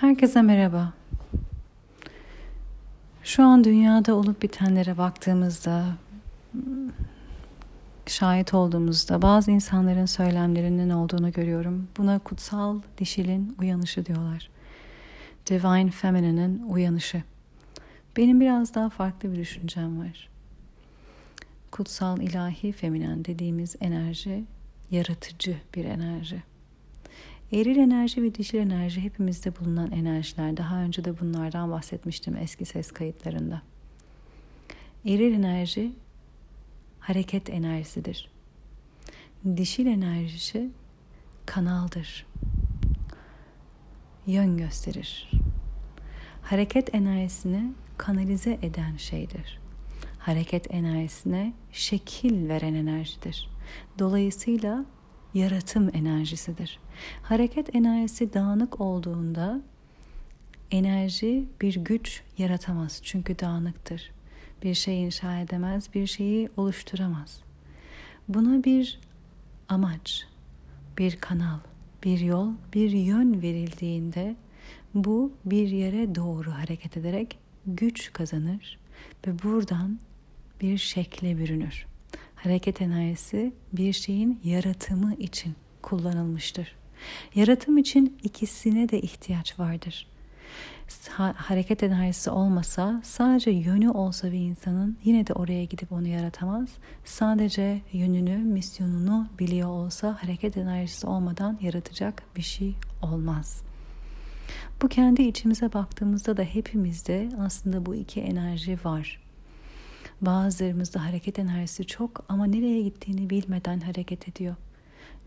Herkese merhaba. Şu an dünyada olup bitenlere baktığımızda, şahit olduğumuzda bazı insanların söylemlerinin olduğunu görüyorum. Buna kutsal dişilin uyanışı diyorlar. Divine Feminine'in uyanışı. Benim biraz daha farklı bir düşüncem var. Kutsal ilahi feminen dediğimiz enerji yaratıcı bir enerji. Eril enerji ve dişil enerji hepimizde bulunan enerjiler. Daha önce de bunlardan bahsetmiştim eski ses kayıtlarında. Eril enerji hareket enerjisidir. Dişil enerjisi kanaldır. Yön gösterir. Hareket enerjisini kanalize eden şeydir. Hareket enerjisine şekil veren enerjidir. Dolayısıyla yaratım enerjisidir. Hareket enerjisi dağınık olduğunda enerji bir güç yaratamaz çünkü dağınıktır. Bir şey inşa edemez, bir şeyi oluşturamaz. Buna bir amaç, bir kanal, bir yol, bir yön verildiğinde bu bir yere doğru hareket ederek güç kazanır ve buradan bir şekle bürünür hareket enerjisi bir şeyin yaratımı için kullanılmıştır. Yaratım için ikisine de ihtiyaç vardır. Ha, hareket enerjisi olmasa sadece yönü olsa bir insanın yine de oraya gidip onu yaratamaz. Sadece yönünü, misyonunu biliyor olsa hareket enerjisi olmadan yaratacak bir şey olmaz. Bu kendi içimize baktığımızda da hepimizde aslında bu iki enerji var. Bazılarımızda hareket enerjisi çok ama nereye gittiğini bilmeden hareket ediyor.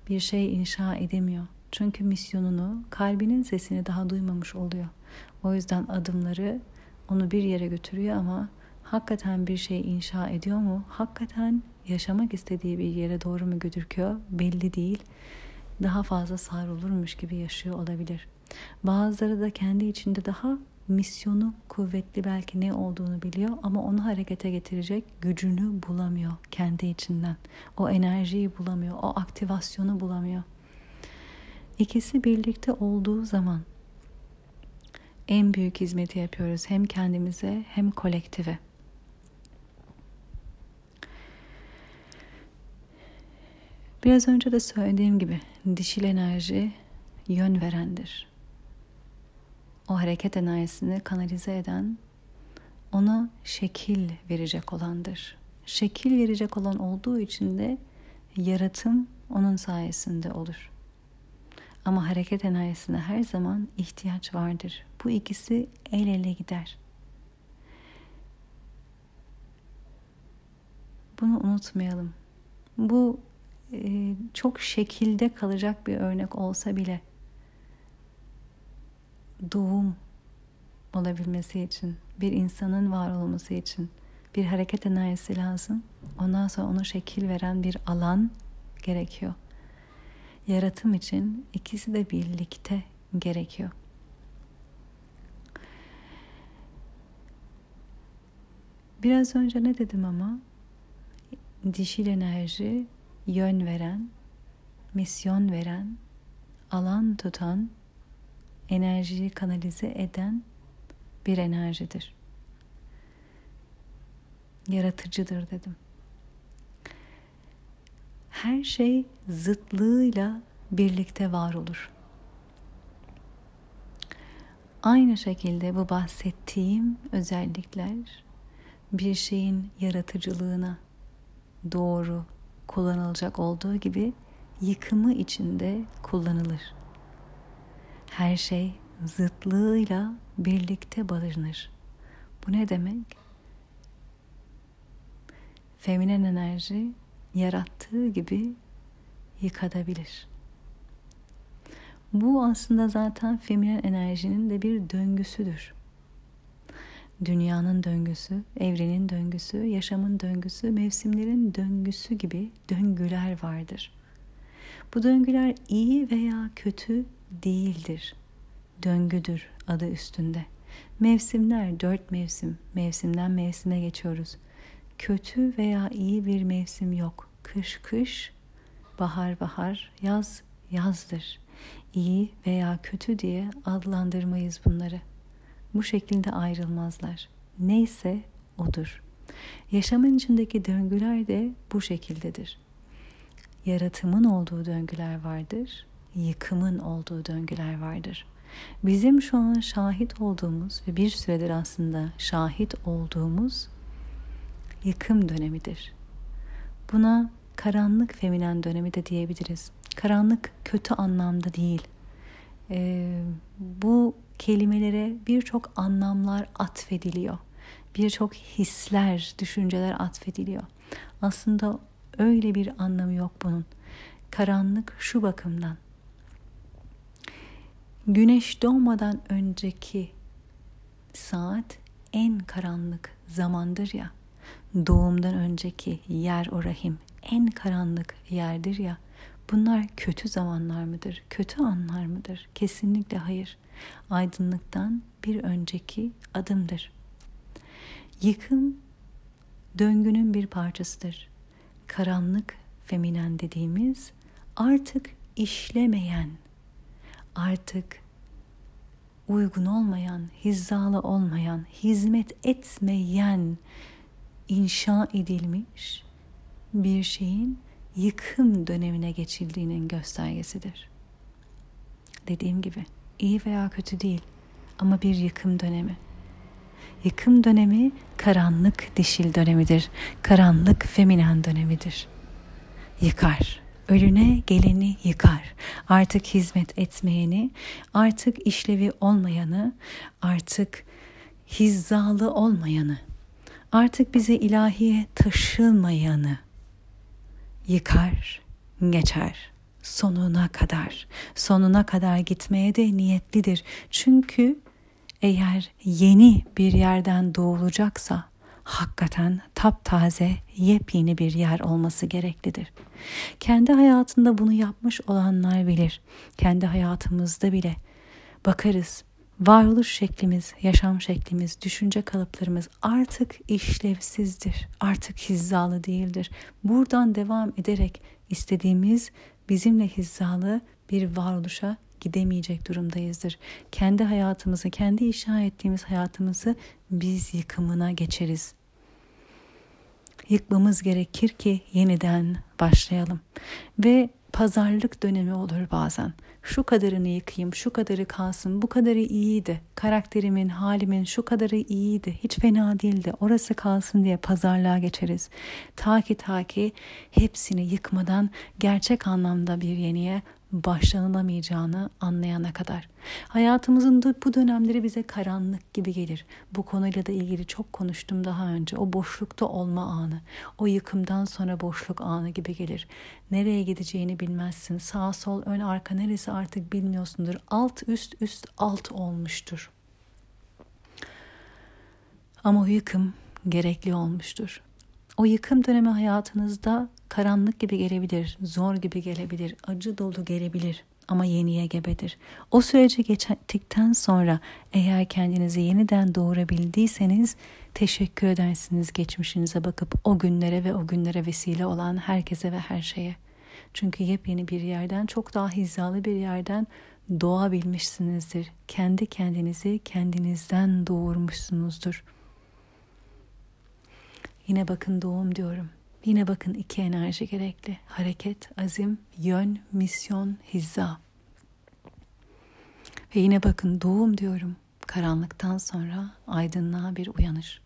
Bir şey inşa edemiyor. Çünkü misyonunu, kalbinin sesini daha duymamış oluyor. O yüzden adımları onu bir yere götürüyor ama hakikaten bir şey inşa ediyor mu? Hakikaten yaşamak istediği bir yere doğru mu götürüyor? Belli değil. Daha fazla savrulurmuş gibi yaşıyor olabilir. Bazıları da kendi içinde daha misyonu kuvvetli belki ne olduğunu biliyor ama onu harekete getirecek gücünü bulamıyor kendi içinden. O enerjiyi bulamıyor, o aktivasyonu bulamıyor. İkisi birlikte olduğu zaman en büyük hizmeti yapıyoruz hem kendimize hem kolektive. Biraz önce de söylediğim gibi dişil enerji yön verendir o hareket enerjisini kanalize eden, ona şekil verecek olandır. Şekil verecek olan olduğu için de yaratım onun sayesinde olur. Ama hareket enerjisine her zaman ihtiyaç vardır. Bu ikisi el ele gider. Bunu unutmayalım. Bu e, çok şekilde kalacak bir örnek olsa bile doğum olabilmesi için, bir insanın var olması için bir hareket enerjisi lazım. Ondan sonra ona şekil veren bir alan gerekiyor. Yaratım için ikisi de birlikte gerekiyor. Biraz önce ne dedim ama dişil enerji yön veren, misyon veren, alan tutan enerjiyi kanalize eden bir enerjidir. Yaratıcıdır dedim. Her şey zıtlığıyla birlikte var olur. Aynı şekilde bu bahsettiğim özellikler bir şeyin yaratıcılığına doğru kullanılacak olduğu gibi yıkımı içinde kullanılır her şey zıtlığıyla birlikte barınır. Bu ne demek? Feminen enerji yarattığı gibi yıkatabilir. Bu aslında zaten feminen enerjinin de bir döngüsüdür. Dünyanın döngüsü, evrenin döngüsü, yaşamın döngüsü, mevsimlerin döngüsü gibi döngüler vardır. Bu döngüler iyi veya kötü değildir. Döngüdür adı üstünde. Mevsimler dört mevsim. Mevsimden mevsime geçiyoruz. Kötü veya iyi bir mevsim yok. Kış kış, bahar bahar, yaz yazdır. iyi veya kötü diye adlandırmayız bunları. Bu şekilde ayrılmazlar. Neyse odur. Yaşamın içindeki döngüler de bu şekildedir. Yaratımın olduğu döngüler vardır, yıkımın olduğu döngüler vardır. Bizim şu an şahit olduğumuz ve bir süredir aslında şahit olduğumuz yıkım dönemidir. Buna karanlık feminen dönemi de diyebiliriz. Karanlık kötü anlamda değil. Ee, bu kelimelere birçok anlamlar atfediliyor. Birçok hisler, düşünceler atfediliyor. Aslında öyle bir anlamı yok bunun. Karanlık şu bakımdan. Güneş doğmadan önceki saat en karanlık zamandır ya. Doğumdan önceki yer o rahim en karanlık yerdir ya. Bunlar kötü zamanlar mıdır? Kötü anlar mıdır? Kesinlikle hayır. Aydınlıktan bir önceki adımdır. Yıkım döngünün bir parçasıdır. Karanlık feminen dediğimiz artık işlemeyen, artık uygun olmayan, hizalı olmayan, hizmet etmeyen inşa edilmiş bir şeyin yıkım dönemine geçildiğinin göstergesidir. Dediğim gibi iyi veya kötü değil ama bir yıkım dönemi. Yıkım dönemi karanlık dişil dönemidir. Karanlık feminen dönemidir. Yıkar. Ölüne geleni yıkar. Artık hizmet etmeyeni, artık işlevi olmayanı, artık hizalı olmayanı, artık bize ilahiye taşılmayanı yıkar, geçer sonuna kadar. Sonuna kadar gitmeye de niyetlidir. Çünkü eğer yeni bir yerden doğulacaksa hakikaten taptaze yepyeni bir yer olması gereklidir. Kendi hayatında bunu yapmış olanlar bilir. Kendi hayatımızda bile bakarız varoluş şeklimiz, yaşam şeklimiz, düşünce kalıplarımız artık işlevsizdir. Artık hizalı değildir. Buradan devam ederek istediğimiz bizimle hizalı bir varoluşa gidemeyecek durumdayızdır. Kendi hayatımızı, kendi inşa ettiğimiz hayatımızı biz yıkımına geçeriz. Yıkmamız gerekir ki yeniden başlayalım. Ve pazarlık dönemi olur bazen. Şu kadarını yıkayım, şu kadarı kalsın, bu kadarı iyiydi. Karakterimin, halimin şu kadarı iyiydi. Hiç fena değildi. Orası kalsın diye pazarlığa geçeriz. Ta ki ta ki hepsini yıkmadan gerçek anlamda bir yeniye başlanılamayacağını anlayana kadar. Hayatımızın bu dönemleri bize karanlık gibi gelir. Bu konuyla da ilgili çok konuştum daha önce. O boşlukta olma anı, o yıkımdan sonra boşluk anı gibi gelir. Nereye gideceğini bilmezsin. Sağ sol ön arka neresi artık bilmiyorsundur. Alt üst üst alt olmuştur. Ama o yıkım gerekli olmuştur. O yıkım dönemi hayatınızda karanlık gibi gelebilir, zor gibi gelebilir, acı dolu gelebilir ama yeniye gebedir. O süreci geçtikten sonra eğer kendinizi yeniden doğurabildiyseniz teşekkür edersiniz geçmişinize bakıp o günlere ve o günlere vesile olan herkese ve her şeye. Çünkü yepyeni bir yerden, çok daha hizalı bir yerden doğabilmişsinizdir. Kendi kendinizi kendinizden doğurmuşsunuzdur. Yine bakın doğum diyorum. Yine bakın iki enerji gerekli. Hareket, azim, yön, misyon, hizza. Ve yine bakın doğum diyorum. Karanlıktan sonra aydınlığa bir uyanış.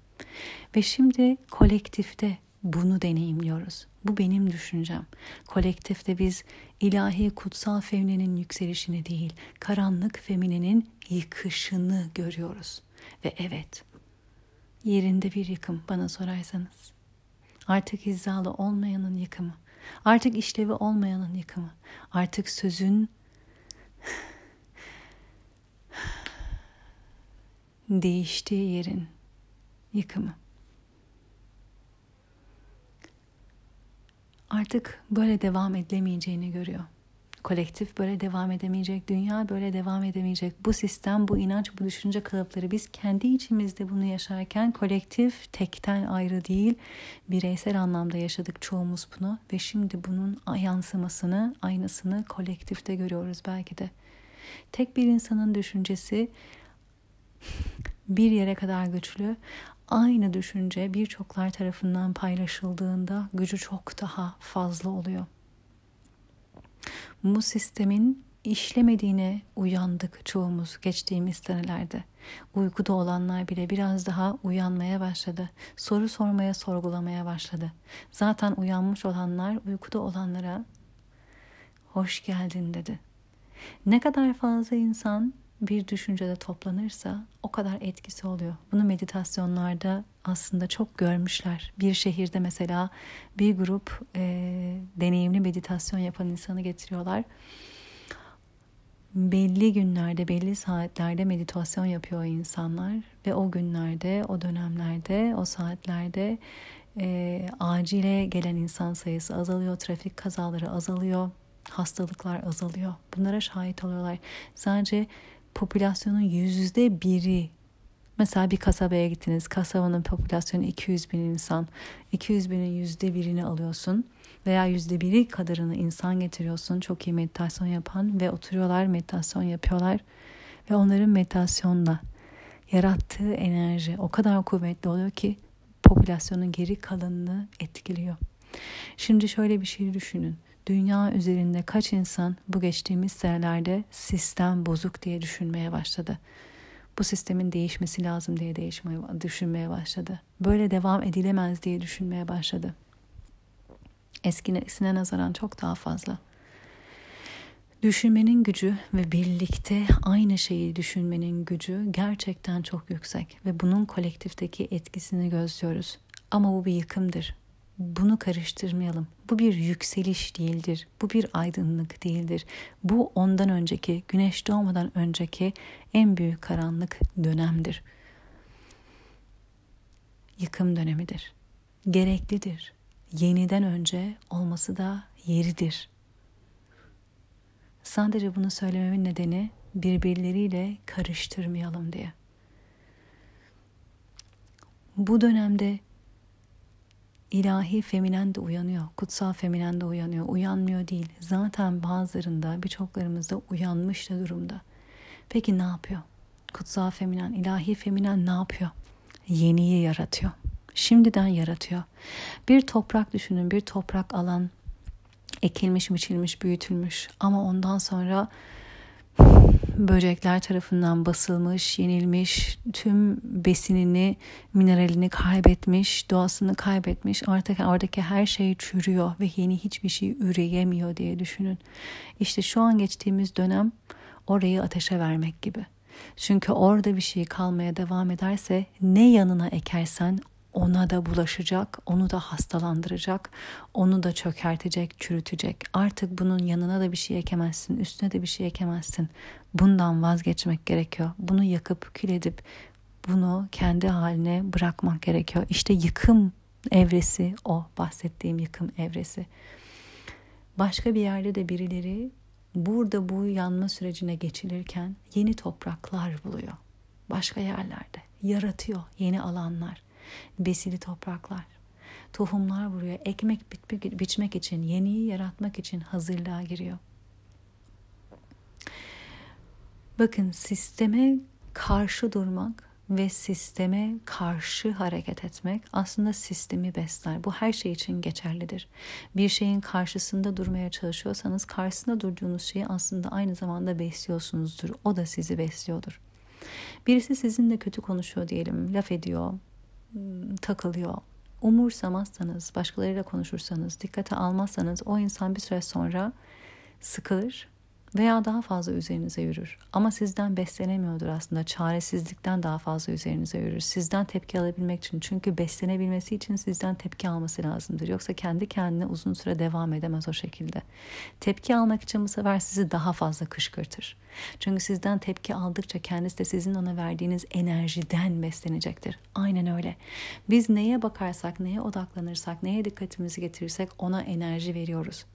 Ve şimdi kolektifte bunu deneyimliyoruz. Bu benim düşüncem. Kolektifte biz ilahi kutsal feminenin yükselişini değil, karanlık feminenin yıkışını görüyoruz. Ve evet, yerinde bir yıkım bana sorarsanız. Artık hizalı olmayanın yıkımı. Artık işlevi olmayanın yıkımı. Artık sözün değiştiği yerin yıkımı. Artık böyle devam edilemeyeceğini görüyor kolektif böyle devam edemeyecek, dünya böyle devam edemeyecek. Bu sistem, bu inanç, bu düşünce kalıpları biz kendi içimizde bunu yaşarken kolektif tekten ayrı değil, bireysel anlamda yaşadık çoğumuz bunu ve şimdi bunun yansımasını, aynısını kolektifte görüyoruz belki de. Tek bir insanın düşüncesi bir yere kadar güçlü. Aynı düşünce birçoklar tarafından paylaşıldığında gücü çok daha fazla oluyor. Bu sistemin işlemediğine uyandık çoğumuz geçtiğimiz senelerde. Uykuda olanlar bile biraz daha uyanmaya başladı. Soru sormaya, sorgulamaya başladı. Zaten uyanmış olanlar uykuda olanlara hoş geldin dedi. Ne kadar fazla insan bir düşüncede toplanırsa o kadar etkisi oluyor. Bunu meditasyonlarda aslında çok görmüşler. Bir şehirde mesela bir grup e, deneyimli meditasyon yapan insanı getiriyorlar. Belli günlerde, belli saatlerde meditasyon yapıyor insanlar ve o günlerde, o dönemlerde, o saatlerde e, acile gelen insan sayısı azalıyor, trafik kazaları azalıyor, hastalıklar azalıyor. Bunlara şahit oluyorlar. Sadece popülasyonun yüzde biri Mesela bir kasabaya gittiniz. Kasabanın popülasyonu 200 bin insan. 200 binin yüzde birini alıyorsun. Veya yüzde biri kadarını insan getiriyorsun. Çok iyi meditasyon yapan ve oturuyorlar meditasyon yapıyorlar. Ve onların meditasyonla yarattığı enerji o kadar kuvvetli oluyor ki popülasyonun geri kalanını etkiliyor. Şimdi şöyle bir şey düşünün dünya üzerinde kaç insan bu geçtiğimiz senelerde sistem bozuk diye düşünmeye başladı. Bu sistemin değişmesi lazım diye değişmeye, düşünmeye başladı. Böyle devam edilemez diye düşünmeye başladı. Eskine nazaran çok daha fazla. Düşünmenin gücü ve birlikte aynı şeyi düşünmenin gücü gerçekten çok yüksek ve bunun kolektifteki etkisini gözlüyoruz. Ama bu bir yıkımdır. Bunu karıştırmayalım. Bu bir yükseliş değildir. Bu bir aydınlık değildir. Bu ondan önceki, güneş doğmadan önceki en büyük karanlık dönemdir. Yıkım dönemidir. Gereklidir. Yeniden önce olması da yeridir. Sadece bunu söylememin nedeni birbirleriyle karıştırmayalım diye. Bu dönemde ilahi feminen de uyanıyor, kutsal feminen de uyanıyor. Uyanmıyor değil. Zaten bazılarında, birçoklarımızda uyanmış da durumda. Peki ne yapıyor? Kutsal feminen, ilahi feminen ne yapıyor? Yeniyi yaratıyor. Şimdiden yaratıyor. Bir toprak düşünün, bir toprak alan ekilmiş, biçilmiş, büyütülmüş ama ondan sonra böcekler tarafından basılmış, yenilmiş, tüm besinini, mineralini kaybetmiş, doğasını kaybetmiş. Artık oradaki her şey çürüyor ve yeni hiçbir şey üreyemiyor diye düşünün. İşte şu an geçtiğimiz dönem orayı ateşe vermek gibi. Çünkü orada bir şey kalmaya devam ederse ne yanına ekersen ona da bulaşacak, onu da hastalandıracak, onu da çökertecek, çürütecek. Artık bunun yanına da bir şey ekemezsin, üstüne de bir şey ekemezsin. Bundan vazgeçmek gerekiyor. Bunu yakıp kül edip bunu kendi haline bırakmak gerekiyor. İşte yıkım evresi o bahsettiğim yıkım evresi. Başka bir yerde de birileri burada bu yanma sürecine geçilirken yeni topraklar buluyor. Başka yerlerde yaratıyor yeni alanlar besili topraklar. Tohumlar vuruyor. Ekmek biçmek için, yeniyi yaratmak için hazırlığa giriyor. Bakın sisteme karşı durmak ve sisteme karşı hareket etmek aslında sistemi besler. Bu her şey için geçerlidir. Bir şeyin karşısında durmaya çalışıyorsanız karşısında durduğunuz şeyi aslında aynı zamanda besliyorsunuzdur. O da sizi besliyordur. Birisi sizinle kötü konuşuyor diyelim, laf ediyor, takılıyor. Umursamazsanız, başkalarıyla konuşursanız, dikkate almazsanız o insan bir süre sonra sıkılır veya daha fazla üzerinize yürür. Ama sizden beslenemiyordur aslında. Çaresizlikten daha fazla üzerinize yürür. Sizden tepki alabilmek için. Çünkü beslenebilmesi için sizden tepki alması lazımdır. Yoksa kendi kendine uzun süre devam edemez o şekilde. Tepki almak için bu sefer sizi daha fazla kışkırtır. Çünkü sizden tepki aldıkça kendisi de sizin ona verdiğiniz enerjiden beslenecektir. Aynen öyle. Biz neye bakarsak, neye odaklanırsak, neye dikkatimizi getirirsek ona enerji veriyoruz.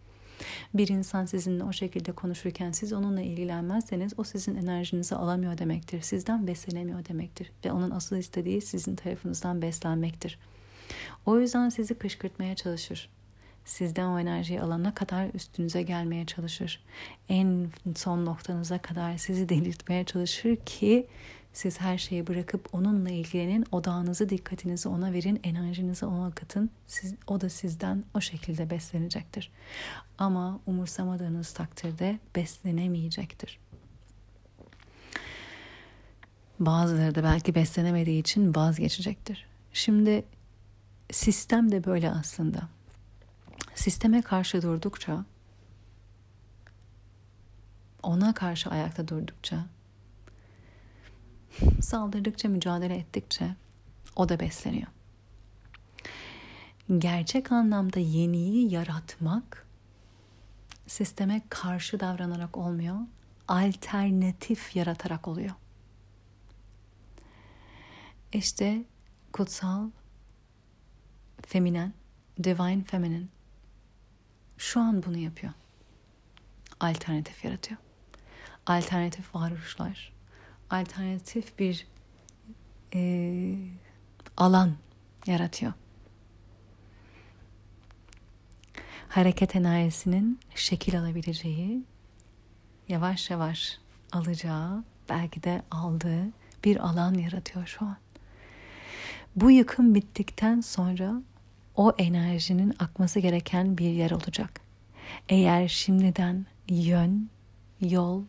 Bir insan sizinle o şekilde konuşurken siz onunla ilgilenmezseniz o sizin enerjinizi alamıyor demektir. Sizden beslenemiyor demektir. Ve onun asıl istediği sizin tarafınızdan beslenmektir. O yüzden sizi kışkırtmaya çalışır. sizden o enerjiyi alana kadar üstünüze gelmeye çalışır. En son noktanıza kadar sizi delirtmeye çalışır ki siz her şeyi bırakıp onunla ilgilenin, odağınızı, dikkatinizi ona verin, enerjinizi ona akıtın. Siz, o da sizden o şekilde beslenecektir. Ama umursamadığınız takdirde beslenemeyecektir. Bazıları da belki beslenemediği için vazgeçecektir. Şimdi sistem de böyle aslında. Sisteme karşı durdukça, ona karşı ayakta durdukça, saldırdıkça, mücadele ettikçe o da besleniyor. Gerçek anlamda yeniyi yaratmak sisteme karşı davranarak olmuyor, alternatif yaratarak oluyor. İşte kutsal feminen, divine feminine şu an bunu yapıyor. Alternatif yaratıyor. Alternatif varoluşlar, alternatif bir e, alan yaratıyor. Hareket enerjisinin şekil alabileceği, yavaş yavaş alacağı, belki de aldığı bir alan yaratıyor şu an. Bu yıkım bittikten sonra o enerjinin akması gereken bir yer olacak. Eğer şimdiden yön, yol,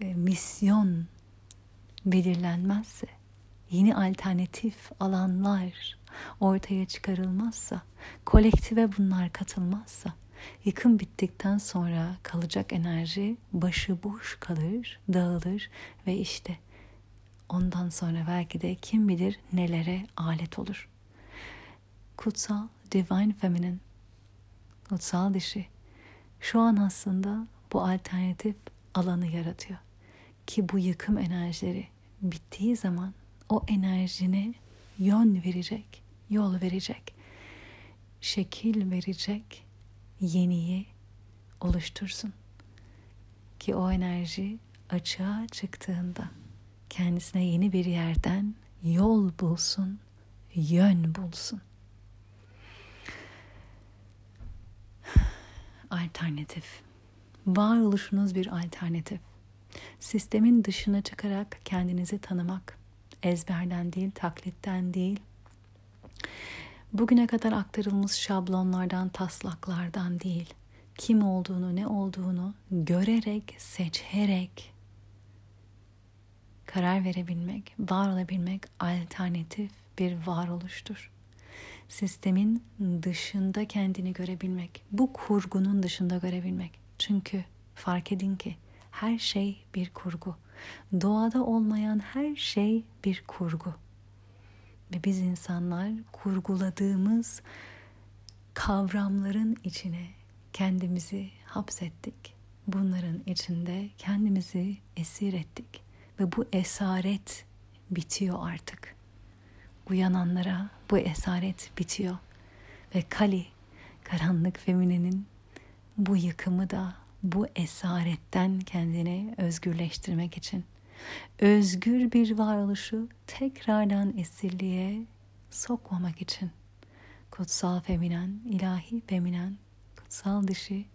e, misyon belirlenmezse, yeni alternatif alanlar ortaya çıkarılmazsa, kolektive bunlar katılmazsa, yıkım bittikten sonra kalacak enerji başıboş kalır, dağılır ve işte ondan sonra belki de kim bilir nelere alet olur. Kutsal, divine feminine, kutsal dişi şu an aslında bu alternatif alanı yaratıyor. Ki bu yıkım enerjileri bittiği zaman o enerjine yön verecek, yol verecek, şekil verecek yeniyi oluştursun. Ki o enerji açığa çıktığında kendisine yeni bir yerden yol bulsun, yön bulsun. Alternatif. Varoluşunuz bir alternatif. Sistemin dışına çıkarak kendinizi tanımak. Ezberden değil, taklitten değil. Bugüne kadar aktarılmış şablonlardan, taslaklardan değil. Kim olduğunu, ne olduğunu görerek, seçerek karar verebilmek, var olabilmek alternatif bir varoluştur. Sistemin dışında kendini görebilmek, bu kurgunun dışında görebilmek. Çünkü fark edin ki her şey bir kurgu. Doğada olmayan her şey bir kurgu. Ve biz insanlar kurguladığımız kavramların içine kendimizi hapsettik. Bunların içinde kendimizi esir ettik ve bu esaret bitiyor artık. Uyananlara bu esaret bitiyor ve Kali, karanlık feminenin bu yıkımı da bu esaretten kendini özgürleştirmek için özgür bir varoluşu tekrardan esirliğe sokmamak için kutsal feminen, ilahi feminen, kutsal dişi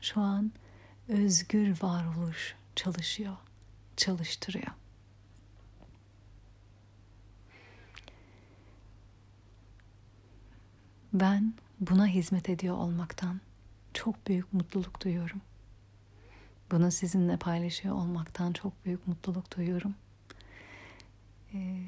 şu an özgür varoluş çalışıyor, çalıştırıyor. Ben buna hizmet ediyor olmaktan çok büyük mutluluk duyuyorum. Bunu sizinle paylaşıyor olmaktan çok büyük mutluluk duyuyorum. Ee,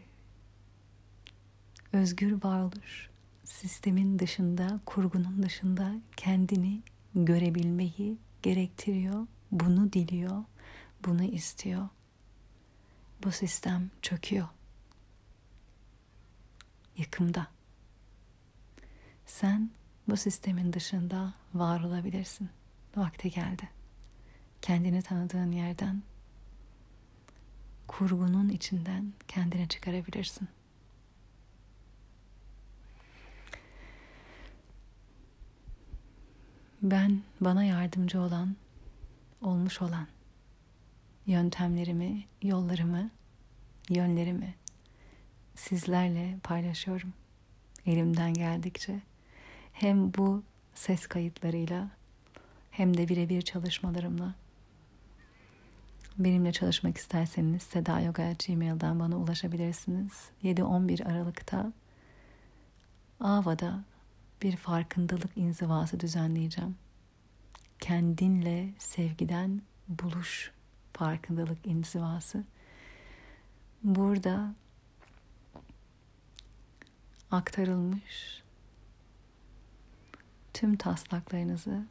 özgür varoluş sistemin dışında, kurgunun dışında kendini görebilmeyi gerektiriyor. Bunu diliyor, bunu istiyor. Bu sistem çöküyor. Yıkımda. Sen bu sistemin dışında var olabilirsin. Vakti geldi. Kendini tanıdığın yerden, kurgunun içinden kendini çıkarabilirsin. Ben bana yardımcı olan, olmuş olan yöntemlerimi, yollarımı, yönlerimi sizlerle paylaşıyorum. Elimden geldikçe hem bu ses kayıtlarıyla hem de birebir çalışmalarımla. Benimle çalışmak isterseniz sedayoga.gmail'dan bana ulaşabilirsiniz. 7-11 Aralık'ta Ava'da bir farkındalık inzivası düzenleyeceğim. Kendinle sevgiden buluş farkındalık inzivası. Burada aktarılmış tüm taslaklarınızı,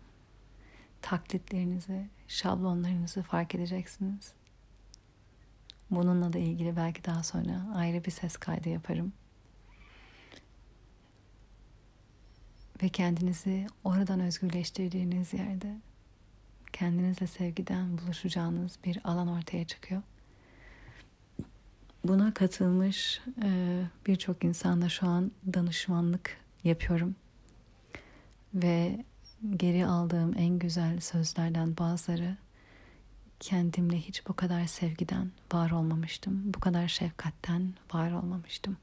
taklitlerinizi, şablonlarınızı fark edeceksiniz. Bununla da ilgili belki daha sonra ayrı bir ses kaydı yaparım. Ve kendinizi oradan özgürleştirdiğiniz yerde kendinizle sevgiden buluşacağınız bir alan ortaya çıkıyor. Buna katılmış birçok insanla şu an danışmanlık yapıyorum. Ve geri aldığım en güzel sözlerden bazıları kendimle hiç bu kadar sevgiden var olmamıştım. Bu kadar şefkatten var olmamıştım.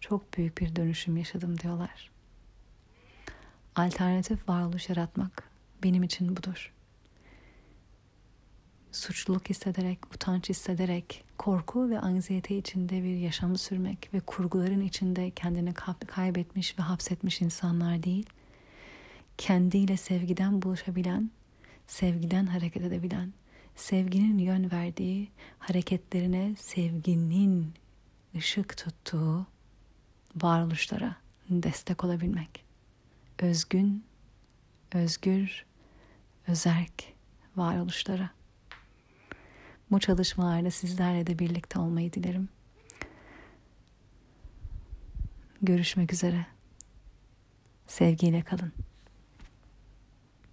Çok büyük bir dönüşüm yaşadım diyorlar. Alternatif varoluş yaratmak benim için budur suçluluk hissederek, utanç hissederek, korku ve anksiyete içinde bir yaşamı sürmek ve kurguların içinde kendini kaybetmiş ve hapsetmiş insanlar değil, kendiyle sevgiden buluşabilen, sevgiden hareket edebilen, sevginin yön verdiği hareketlerine sevginin ışık tuttuğu varoluşlara destek olabilmek. Özgün, özgür, özerk varoluşlara. Bu çalışmalarda sizlerle de birlikte olmayı dilerim. Görüşmek üzere. Sevgiyle kalın.